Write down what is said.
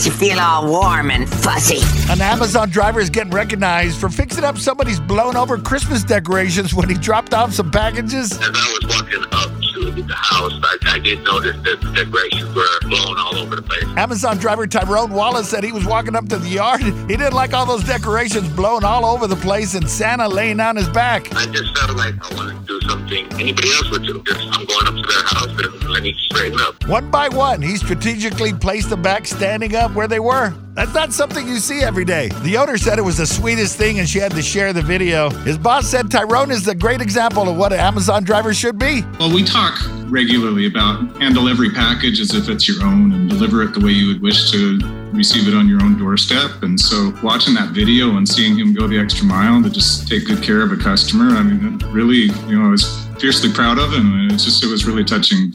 makes you feel all warm and fuzzy. An Amazon driver is getting recognized for fixing up somebody's blown over Christmas decorations when he dropped off some packages. As I was walking up to the house, I, I did notice that the decorations were blown all over the place. Amazon driver Tyrone Wallace said he was walking up to the yard. He didn't like all those decorations blown all over the place and Santa laying on his back. I just felt like I wanted to do something anybody else would do. Just, I'm going up to their house and let me straighten up. One by one, he strategically placed the back standing up where they were. That's not something you see every day. The owner said it was the sweetest thing and she had to share the video. His boss said Tyrone is a great example of what an Amazon driver should be. Well, we talk regularly about handle every package as if it's your own and deliver it the way you would wish to receive it on your own doorstep. And so watching that video and seeing him go the extra mile to just take good care of a customer, I mean, it really, you know, I was fiercely proud of him. And it's just, it was really touching.